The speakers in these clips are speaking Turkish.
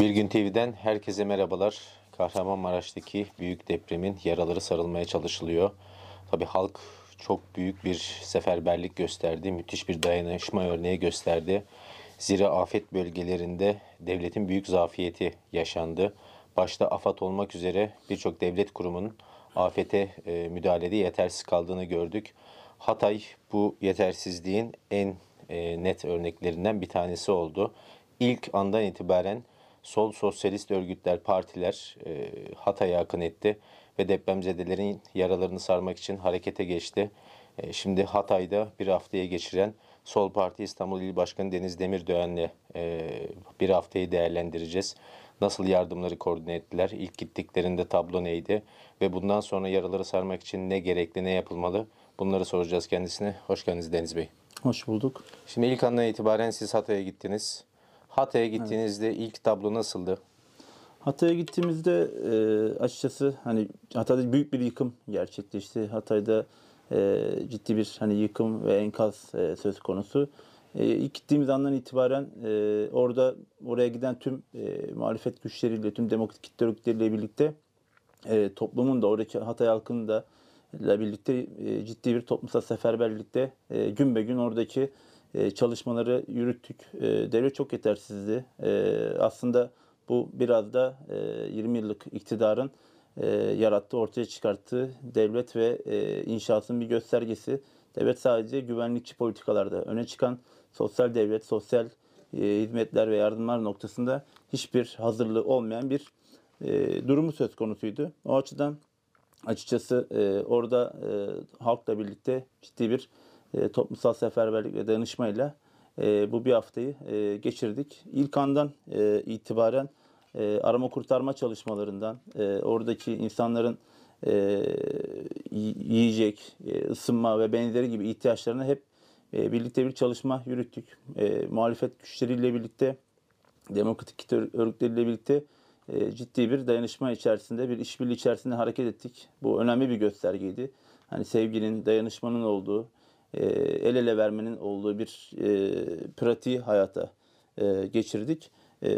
Bir Gün TV'den herkese merhabalar. Kahramanmaraş'taki büyük depremin yaraları sarılmaya çalışılıyor. Tabii halk çok büyük bir seferberlik gösterdi. Müthiş bir dayanışma örneği gösterdi. Zira afet bölgelerinde devletin büyük zafiyeti yaşandı. Başta AFAD olmak üzere birçok devlet kurumunun afete e, müdahalede yetersiz kaldığını gördük. Hatay bu yetersizliğin en e, net örneklerinden bir tanesi oldu. İlk andan itibaren sol sosyalist örgütler, partiler e, Hatay'a akın etti ve depremzedelerin yaralarını sarmak için harekete geçti. E, şimdi Hatay'da bir haftaya geçiren Sol Parti İstanbul İl Başkanı Deniz Demirören'le e, bir haftayı değerlendireceğiz. Nasıl yardımları koordine ettiler? İlk gittiklerinde tablo neydi? Ve bundan sonra yaraları sarmak için ne gerekli, ne yapılmalı? Bunları soracağız kendisine. Hoş geldiniz Deniz Bey. Hoş bulduk. Şimdi ilk andan itibaren siz Hatay'a gittiniz. Hatay'a gittiğinizde ilk tablo nasıldı? Hatay'a gittiğimizde e, açıkçası hani Hatay'da büyük bir yıkım gerçekleşti. Hatay'da e, ciddi bir hani yıkım ve enkaz e, söz konusu. E, ilk gittiğimiz andan itibaren e, orada oraya giden tüm e, muhalefet güçleriyle, tüm demokratik kitle örgütleriyle birlikte e, toplumun da oradaki Hatay halkının da ile birlikte e, ciddi bir toplumsal seferberlikte e, gün be gün oradaki e, çalışmaları yürüttük. E, devlet çok yetersizdi. E, aslında bu biraz da e, 20 yıllık iktidarın yarattığı, ortaya çıkarttığı devlet ve e, inşasının bir göstergesi. Devlet sadece güvenlikçi politikalarda öne çıkan sosyal devlet, sosyal hizmetler ve yardımlar noktasında hiçbir hazırlığı olmayan bir durumu söz konusuydu. O açıdan açıkçası orada halkla birlikte ciddi bir e, toplumsal seferberlik ve dayanışmayla e, bu bir haftayı e, geçirdik. İlk andan e, itibaren e, arama kurtarma çalışmalarından, e, oradaki insanların e, yiyecek, e, ısınma ve benzeri gibi ihtiyaçlarına hep e, birlikte bir çalışma yürüttük. E, muhalefet güçleriyle birlikte demokratik örgütleriyle birlikte e, ciddi bir dayanışma içerisinde, bir işbirliği içerisinde hareket ettik. Bu önemli bir göstergeydi. Hani sevginin, dayanışmanın olduğu, e, el ele vermenin olduğu bir e, pratiği hayata e, geçirdik. E,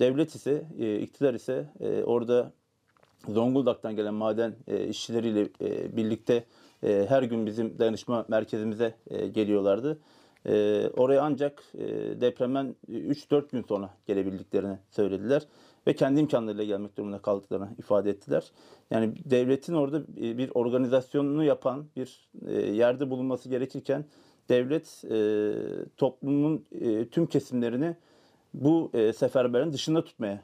devlet ise, e, iktidar ise e, orada Zonguldak'tan gelen maden e, işçileriyle e, birlikte e, her gün bizim dayanışma merkezimize e, geliyorlardı. E, oraya ancak e, depremden 3-4 gün sonra gelebildiklerini söylediler ve kendi imkanlarıyla gelmek durumunda kaldıklarını ifade ettiler. Yani devletin orada e, bir organizasyonunu yapan bir e, yerde bulunması gerekirken devlet e, toplumun e, tüm kesimlerini bu e, seferberin dışında tutmaya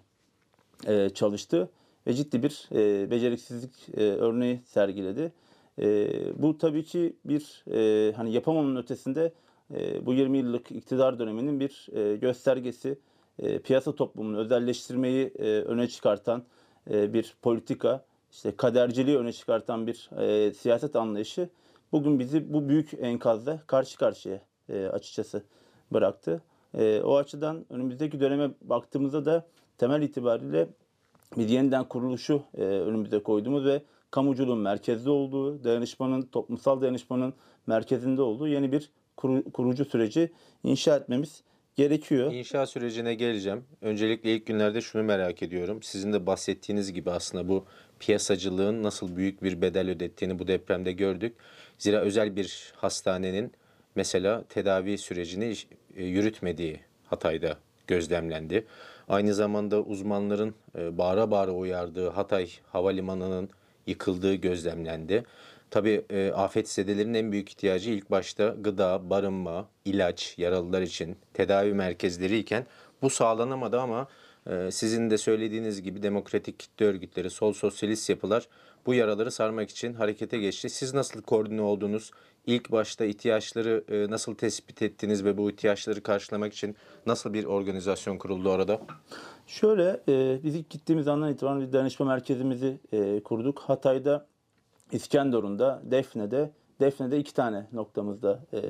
e, çalıştı ve ciddi bir e, beceriksizlik e, örneği sergiledi. E, bu tabii ki bir e, hani yapamamanın ötesinde e, bu 20 yıllık iktidar döneminin bir e, göstergesi. E, piyasa toplumunu özelleştirmeyi e, öne çıkartan e, bir politika, işte kaderciliği öne çıkartan bir e, siyaset anlayışı bugün bizi bu büyük enkazla karşı karşıya e, açıkçası bıraktı. E, o açıdan önümüzdeki döneme baktığımızda da temel itibariyle bir yeniden kuruluşu e, önümüze koyduğumuz ve kamuculuğun merkezde olduğu, dayanışmanın, toplumsal dayanışmanın merkezinde olduğu yeni bir kuru- kurucu süreci inşa etmemiz gerekiyor. İnşa sürecine geleceğim. Öncelikle ilk günlerde şunu merak ediyorum. Sizin de bahsettiğiniz gibi aslında bu piyasacılığın nasıl büyük bir bedel ödettiğini bu depremde gördük. Zira özel bir hastanenin mesela tedavi sürecini e, yürütmediği Hatay'da gözlemlendi. Aynı zamanda uzmanların e, bağıra bağıra uyardığı Hatay Havalimanı'nın yıkıldığı gözlemlendi. Tabii e, afetzedelerin en büyük ihtiyacı ilk başta gıda, barınma, ilaç, yaralılar için tedavi merkezleri iken bu sağlanamadı ama e, sizin de söylediğiniz gibi demokratik kitle örgütleri, sol sosyalist yapılar bu yaraları sarmak için harekete geçti. Siz nasıl koordine oldunuz? İlk başta ihtiyaçları e, nasıl tespit ettiniz ve bu ihtiyaçları karşılamak için nasıl bir organizasyon kuruldu orada? Şöyle e, biz ilk gittiğimiz andan itibaren bir danışma merkezimizi e, kurduk. Hatay'da, İskenderun'da, Defne'de, Defne'de iki tane noktamızda e,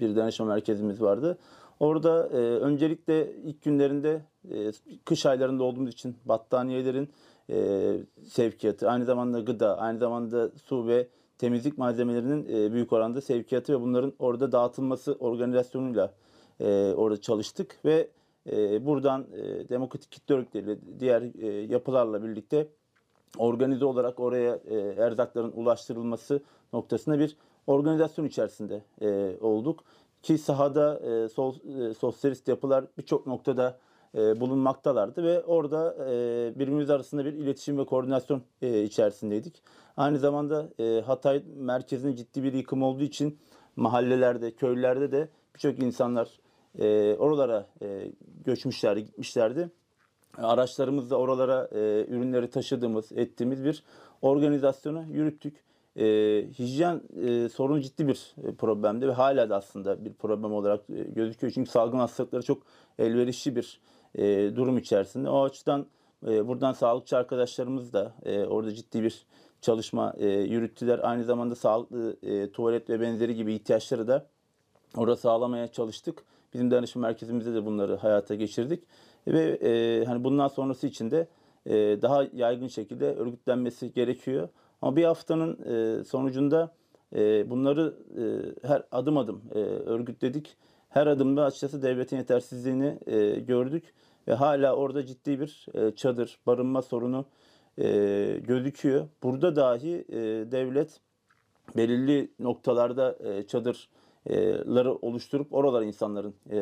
bir danışma merkezimiz vardı. Orada e, öncelikle ilk günlerinde e, kış aylarında olduğumuz için battaniyelerin e, sevkiyatı, aynı zamanda gıda, aynı zamanda su ve temizlik malzemelerinin e, büyük oranda sevkiyatı ve bunların orada dağıtılması organizasyonuyla e, orada çalıştık ve e, buradan e, demokratik kitle örgütleriyle diğer e, yapılarla birlikte organize olarak oraya e, erzakların ulaştırılması noktasında bir organizasyon içerisinde e, olduk. Ki sahada e, sol, e, sosyalist yapılar birçok noktada e, bulunmaktalardı ve orada e, birbirimiz arasında bir iletişim ve koordinasyon e, içerisindeydik. Aynı zamanda e, Hatay merkezinin ciddi bir yıkım olduğu için mahallelerde, köylerde de birçok insanlar e, oralara e, göçmüşlerdi, gitmişlerdi araçlarımızla oralara e, ürünleri taşıdığımız, ettiğimiz bir organizasyonu yürüttük. E, hijyen e, sorunu ciddi bir e, problemdi ve hala da aslında bir problem olarak e, gözüküyor. Çünkü salgın hastalıkları çok elverişli bir e, durum içerisinde. O açıdan e, buradan sağlıkçı arkadaşlarımız da e, orada ciddi bir çalışma e, yürüttüler. Aynı zamanda sağlıklı e, tuvalet ve benzeri gibi ihtiyaçları da orada sağlamaya çalıştık. Bizim danışma merkezimizde de bunları hayata geçirdik ve e, hani bundan sonrası için de e, daha yaygın şekilde örgütlenmesi gerekiyor. Ama bir haftanın e, sonucunda e, bunları e, her adım adım e, örgütledik. Her adımda açıkçası devletin yetersizliğini e, gördük ve hala orada ciddi bir e, çadır, barınma sorunu e, gözüküyor. Burada dahi e, devlet belirli noktalarda e, çadırları oluşturup oralara insanların e,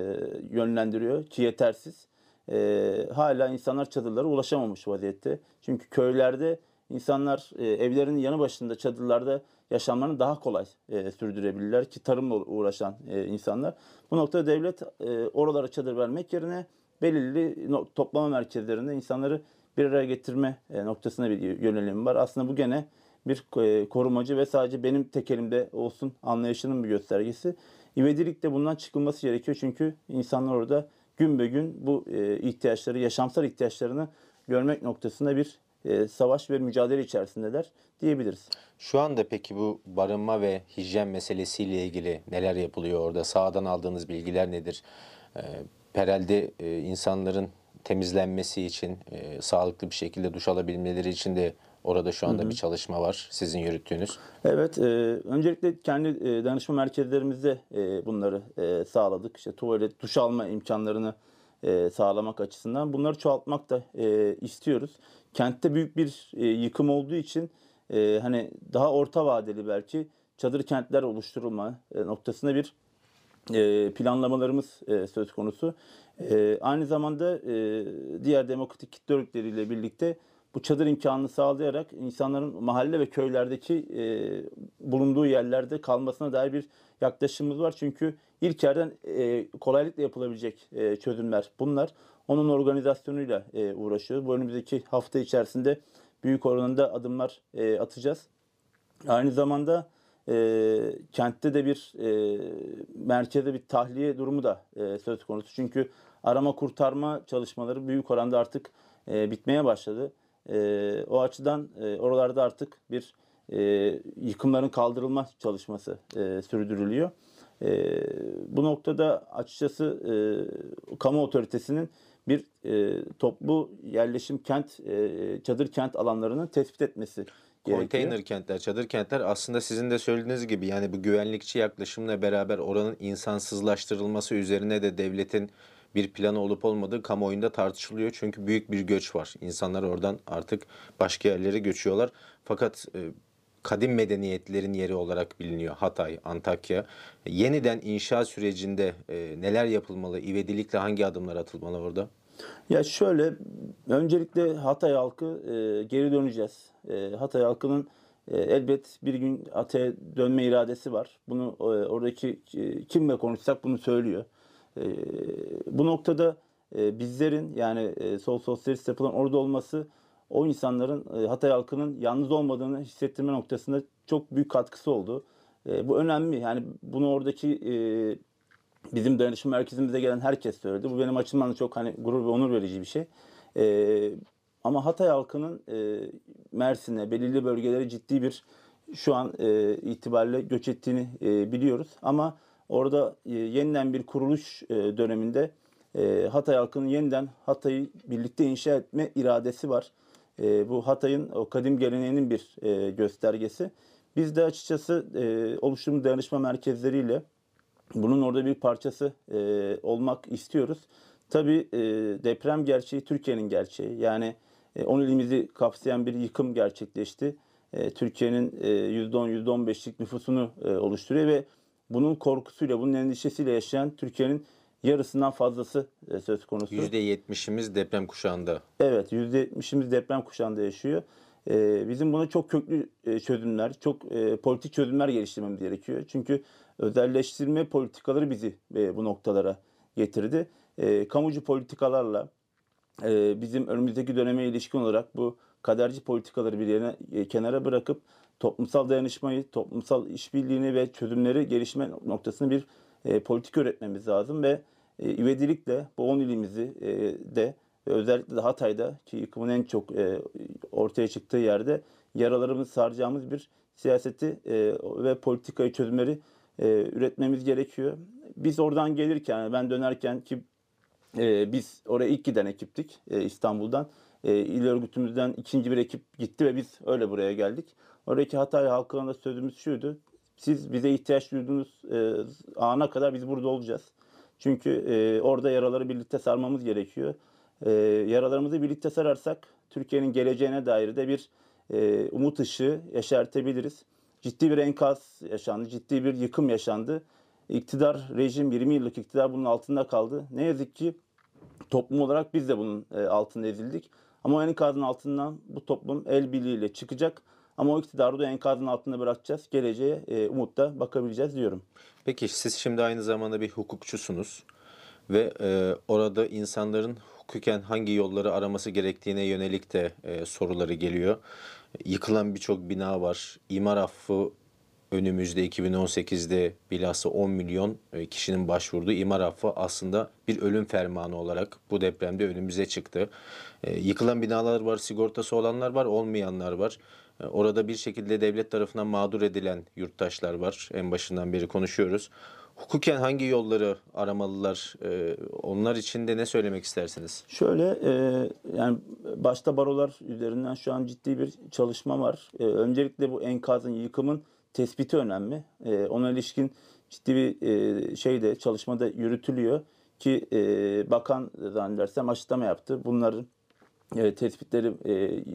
yönlendiriyor ki yetersiz. E, hala insanlar çadırlara ulaşamamış vaziyette. Çünkü köylerde insanlar e, evlerinin yanı başında çadırlarda yaşamlarını daha kolay e, sürdürebilirler ki tarımla uğraşan e, insanlar. Bu noktada devlet e, oralara çadır vermek yerine belirli no- toplama merkezlerinde insanları bir araya getirme e, noktasına bir yönelim var. Aslında bu gene bir e, korumacı ve sadece benim tek elimde olsun anlayışının bir göstergesi. İvedilikte bundan çıkılması gerekiyor çünkü insanlar orada gün be gün bu e, ihtiyaçları, yaşamsal ihtiyaçlarını görmek noktasında bir e, savaş ve mücadele içerisindeler diyebiliriz. Şu anda peki bu barınma ve hijyen meselesiyle ilgili neler yapılıyor orada? Sahadan aldığınız bilgiler nedir? Ee, herhalde e, insanların temizlenmesi için, e, sağlıklı bir şekilde duş alabilmeleri için de orada şu anda bir çalışma var sizin yürüttüğünüz. Evet, e, öncelikle kendi e, danışma merkezlerimizde e, bunları e, sağladık. İşte tuvalet, duş alma imkanlarını e, sağlamak açısından bunları çoğaltmak da e, istiyoruz. Kentte büyük bir e, yıkım olduğu için hani daha orta vadeli belki çadır kentler oluşturulma e, noktasında bir planlamalarımız söz konusu. Aynı zamanda diğer demokratik kitle örgütleriyle birlikte bu çadır imkanını sağlayarak insanların mahalle ve köylerdeki e, bulunduğu yerlerde kalmasına dair bir yaklaşımımız var. Çünkü ilk yerden e, kolaylıkla yapılabilecek e, çözümler bunlar. Onun organizasyonuyla e, uğraşıyoruz. Bu önümüzdeki hafta içerisinde büyük oranda adımlar e, atacağız. Aynı zamanda e, kentte de bir e, merkezde bir tahliye durumu da e, söz konusu. Çünkü arama kurtarma çalışmaları büyük oranda artık e, bitmeye başladı. E, o açıdan e, oralarda artık bir e, yıkımların kaldırılma çalışması e, sürdürülüyor. E, bu noktada açıkçası e, kamu otoritesinin bir e, toplu yerleşim kent, e, çadır kent alanlarını tespit etmesi. Konteyner kentler, çadır kentler aslında sizin de söylediğiniz gibi yani bu güvenlikçi yaklaşımla beraber oranın insansızlaştırılması üzerine de devletin bir planı olup olmadığı kamuoyunda tartışılıyor. Çünkü büyük bir göç var. İnsanlar oradan artık başka yerlere göçüyorlar. Fakat e, kadim medeniyetlerin yeri olarak biliniyor Hatay, Antakya. Yeniden inşa sürecinde e, neler yapılmalı? İvedilikle hangi adımlar atılmalı orada? Ya şöyle, öncelikle Hatay halkı e, geri döneceğiz. E, Hatay halkının e, elbet bir gün Hatay'a dönme iradesi var. Bunu e, oradaki e, kimle konuşsak bunu söylüyor. Bu noktada bizlerin yani sol sosyalist yapılan orada olması o insanların Hatay halkının yalnız olmadığını hissettirme noktasında çok büyük katkısı oldu. Bu önemli. Yani bunu oradaki bizim danışma merkezimize gelen herkes söyledi. Bu benim açımdan da çok hani gurur ve onur verici bir şey. Ama Hatay halkının Mersin'e, belirli bölgelere ciddi bir şu an e, itibariyle göç ettiğini biliyoruz. Ama orada e, yeniden bir kuruluş e, döneminde e, Hatay halkının yeniden Hatay'ı birlikte inşa etme iradesi var. Bu Hatay'ın o kadim geleneğinin bir göstergesi. Biz de açıkçası e, oluşturduğumuz danışma merkezleriyle bunun orada bir parçası olmak istiyoruz. Tabii deprem gerçeği Türkiye'nin gerçeği. Yani e, 10 ilimizi kapsayan bir yıkım gerçekleşti. Türkiye'nin e, %10, %15'lik nüfusunu e, oluşturuyor ve bunun korkusuyla, bunun endişesiyle yaşayan Türkiye'nin yarısından fazlası e, söz konusu. %70'imiz deprem kuşağında. Evet, %70'imiz deprem kuşağında yaşıyor. Ee, bizim buna çok köklü e, çözümler, çok e, politik çözümler geliştirmemiz gerekiyor. Çünkü özelleştirme politikaları bizi e, bu noktalara getirdi. E, kamucu politikalarla e, bizim önümüzdeki döneme ilişkin olarak bu kaderci politikaları bir yana, e, kenara bırakıp toplumsal dayanışmayı, toplumsal işbirliğini ve çözümleri gelişme noktasını bir e, politika üretmemiz lazım ve e, ivedilikle 10 ilimizi e, de özellikle de Hatay'da ki yıkımın en çok e, ortaya çıktığı yerde yaralarımızı saracağımız bir siyaseti e, ve politikayı çözümleri e, üretmemiz gerekiyor. Biz oradan gelirken ben dönerken ki e, biz oraya ilk giden ekiptik e, İstanbul'dan. E, il örgütümüzden ikinci bir ekip gitti ve biz öyle buraya geldik. Oradaki Hatay halkına sözümüz şuydu. Siz bize ihtiyaç duyduğunuz e, ana kadar biz burada olacağız. Çünkü e, orada yaraları birlikte sarmamız gerekiyor. E, yaralarımızı birlikte sararsak Türkiye'nin geleceğine dair de bir e, umut ışığı yaşartabiliriz. Ciddi bir enkaz yaşandı, ciddi bir yıkım yaşandı. İktidar, rejim 20 yıllık iktidar bunun altında kaldı. Ne yazık ki toplum olarak biz de bunun e, altında ezildik. Ama o enkazın altından bu toplum el birliğiyle çıkacak. Ama o iktidarı da enkazın altında bırakacağız. Geleceğe e, umutla bakabileceğiz diyorum. Peki siz şimdi aynı zamanda bir hukukçusunuz ve e, orada insanların hukuken hangi yolları araması gerektiğine yönelik de e, soruları geliyor. Yıkılan birçok bina var. İmar affı önümüzde 2018'de bilhassa 10 milyon e, kişinin başvurduğu imar affı aslında bir ölüm fermanı olarak bu depremde önümüze çıktı. E, Yıkılan binalar var, sigortası olanlar var, olmayanlar var. E, Orada bir şekilde devlet tarafından mağdur edilen yurttaşlar var. En başından beri konuşuyoruz. Hukuken hangi yolları aramalılar? E, Onlar için de ne söylemek istersiniz? Şöyle e, yani başta barolar üzerinden şu an ciddi bir çalışma var. E, öncelikle bu enkazın, yıkımın tespiti önemli. E, ona ilişkin ciddi bir e, şey de çalışmada yürütülüyor ki bakan zannedersem açıklama yaptı. Bunların tespitleri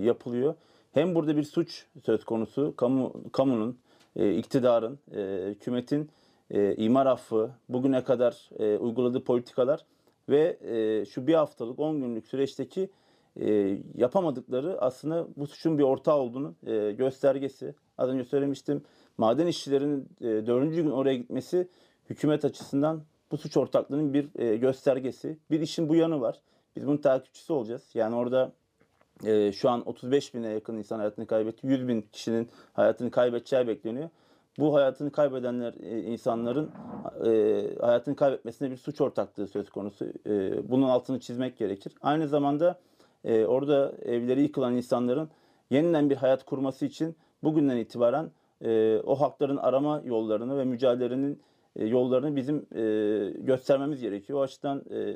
yapılıyor. Hem burada bir suç söz konusu, kamu kamunun, e, iktidarın, e, hükümetin e, imar affı, bugüne kadar e, uyguladığı politikalar ve e, şu bir haftalık, 10 günlük süreçteki e, yapamadıkları aslında bu suçun bir ortağı olduğunu e, göstergesi. Az önce söylemiştim, maden işçilerinin e, dördüncü gün oraya gitmesi hükümet açısından bu suç ortaklığının bir e, göstergesi. Bir işin bu yanı var. Biz bunun takipçisi olacağız. Yani orada e, şu an 35 bine yakın insan hayatını kaybetti. 100 bin kişinin hayatını kaybedeceği bekleniyor. Bu hayatını kaybedenler e, insanların e, hayatını kaybetmesine bir suç ortaklığı söz konusu. E, bunun altını çizmek gerekir. Aynı zamanda e, orada evleri yıkılan insanların yeniden bir hayat kurması için bugünden itibaren e, o hakların arama yollarını ve mücadelenin e, yollarını bizim e, göstermemiz gerekiyor. O açıdan e,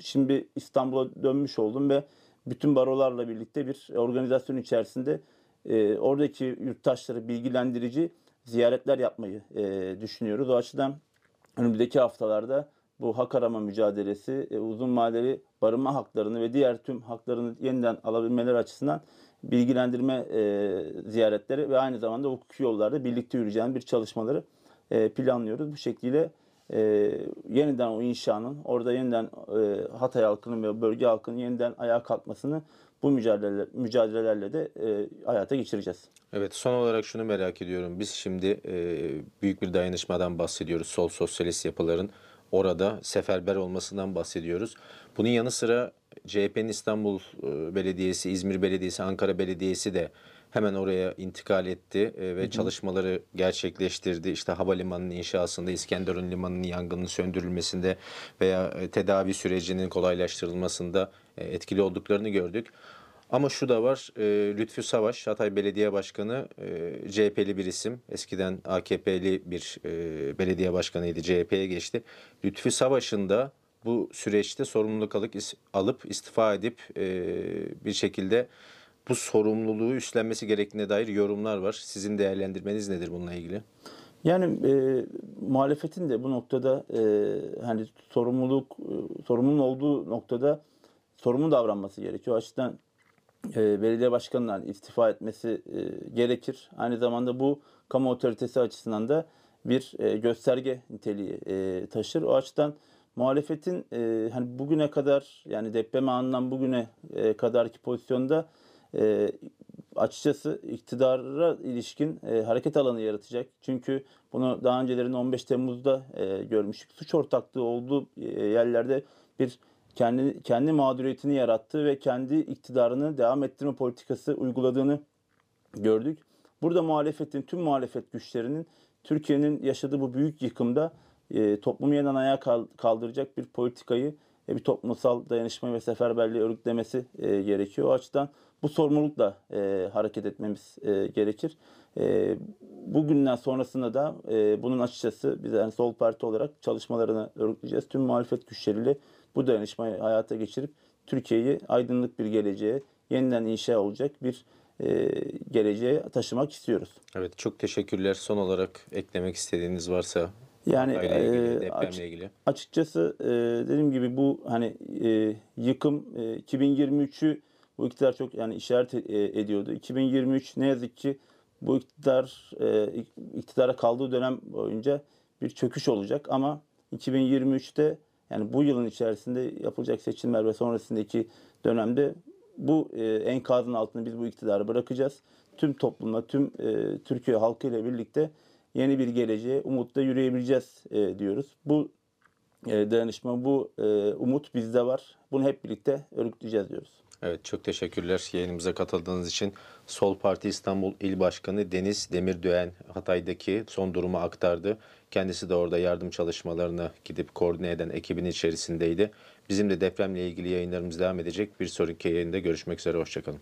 şimdi İstanbul'a dönmüş oldum ve bütün barolarla birlikte bir organizasyon içerisinde e, oradaki yurttaşları bilgilendirici ziyaretler yapmayı e, düşünüyoruz. O açıdan önümüzdeki haftalarda bu hak arama mücadelesi, e, uzun vadeli barınma haklarını ve diğer tüm haklarını yeniden alabilmeleri açısından bilgilendirme e, ziyaretleri ve aynı zamanda hukuki yollarda birlikte yürüyeceğimiz bir çalışmaları e, planlıyoruz. Bu şekilde e, yeniden o inşanın, orada yeniden e, Hatay halkının ve bölge halkının yeniden ayağa kalkmasını bu mücadeleler, mücadelelerle de e, hayata geçireceğiz. Evet, son olarak şunu merak ediyorum. Biz şimdi e, büyük bir dayanışmadan bahsediyoruz. Sol sosyalist yapıların orada seferber olmasından bahsediyoruz. Bunun yanı sıra CHP'nin İstanbul e, Belediyesi, İzmir Belediyesi, Ankara Belediyesi de hemen oraya intikal etti e, ve çalışmaları gerçekleştirdi. İşte havalimanının inşasında, İskenderun Limanı'nın yangının söndürülmesinde veya e, tedavi sürecinin kolaylaştırılmasında e, etkili olduklarını gördük. Ama şu da var, e, Lütfü Savaş, Hatay Belediye Başkanı, e, CHP'li bir isim. Eskiden AKP'li bir e, belediye başkanıydı, CHP'ye geçti. Lütfü Savaş'ın da bu süreçte sorumluluk alıp, alıp istifa edip e, bir şekilde bu sorumluluğu üstlenmesi gerektiğine dair yorumlar var. Sizin değerlendirmeniz nedir bununla ilgili? Yani e, muhalefetin de bu noktada e, hani sorumluluk e, sorumlunun olduğu noktada sorumlu davranması gerekiyor. O açıdan e, belediye başkanından istifa etmesi e, gerekir. Aynı zamanda bu kamu otoritesi açısından da bir e, gösterge niteliği e, taşır. O açıdan muhalefetin e, hani bugüne kadar yani deprem anından bugüne e, kadarki pozisyonda e, açıkçası iktidara ilişkin e, hareket alanı yaratacak. Çünkü bunu daha öncelerin 15 Temmuz'da e, görmüştük. Suç ortaklığı olduğu e, yerlerde bir kendi kendi mağduriyetini yarattığı ve kendi iktidarını devam ettirme politikası uyguladığını gördük. Burada muhalefetin, tüm muhalefet güçlerinin Türkiye'nin yaşadığı bu büyük yıkımda e, toplumu yeniden ayağa kal- kaldıracak bir politikayı ve bir toplumsal dayanışma ve seferberliği örgütlemesi e, gerekiyor. O açıdan bu sorumlulukla e, hareket etmemiz e, gerekir. E, bugünden sonrasında da e, bunun açıkçası biz yani Sol Parti olarak çalışmalarını örgütleyeceğiz. Tüm muhalefet güçleriyle bu dayanışmayı hayata geçirip Türkiye'yi aydınlık bir geleceğe, yeniden inşa olacak bir e, geleceğe taşımak istiyoruz. Evet çok teşekkürler. Son olarak eklemek istediğiniz varsa Yani ilgili, e, aç- ilgili. açıkçası e, dediğim gibi bu hani e, yıkım e, 2023'ü bu iktidar çok yani işaret e, ediyordu. 2023 ne yazık ki bu iktidar e, iktidara kaldığı dönem boyunca bir çöküş olacak ama 2023'te yani bu yılın içerisinde yapılacak seçimler ve sonrasındaki dönemde bu e, enkazın altında biz bu iktidarı bırakacağız. Tüm toplumla, tüm Türkiye halkıyla birlikte yeni bir geleceğe umutla yürüyebileceğiz diyoruz. Bu dayanışma, bu umut bizde var. Bunu hep birlikte örgütleyeceğiz diyoruz. Evet çok teşekkürler yayınımıza katıldığınız için. Sol Parti İstanbul İl Başkanı Deniz Demirdöğen Hatay'daki son durumu aktardı. Kendisi de orada yardım çalışmalarını gidip koordine eden ekibin içerisindeydi. Bizim de depremle ilgili yayınlarımız devam edecek. Bir sonraki yayında görüşmek üzere. Hoşçakalın.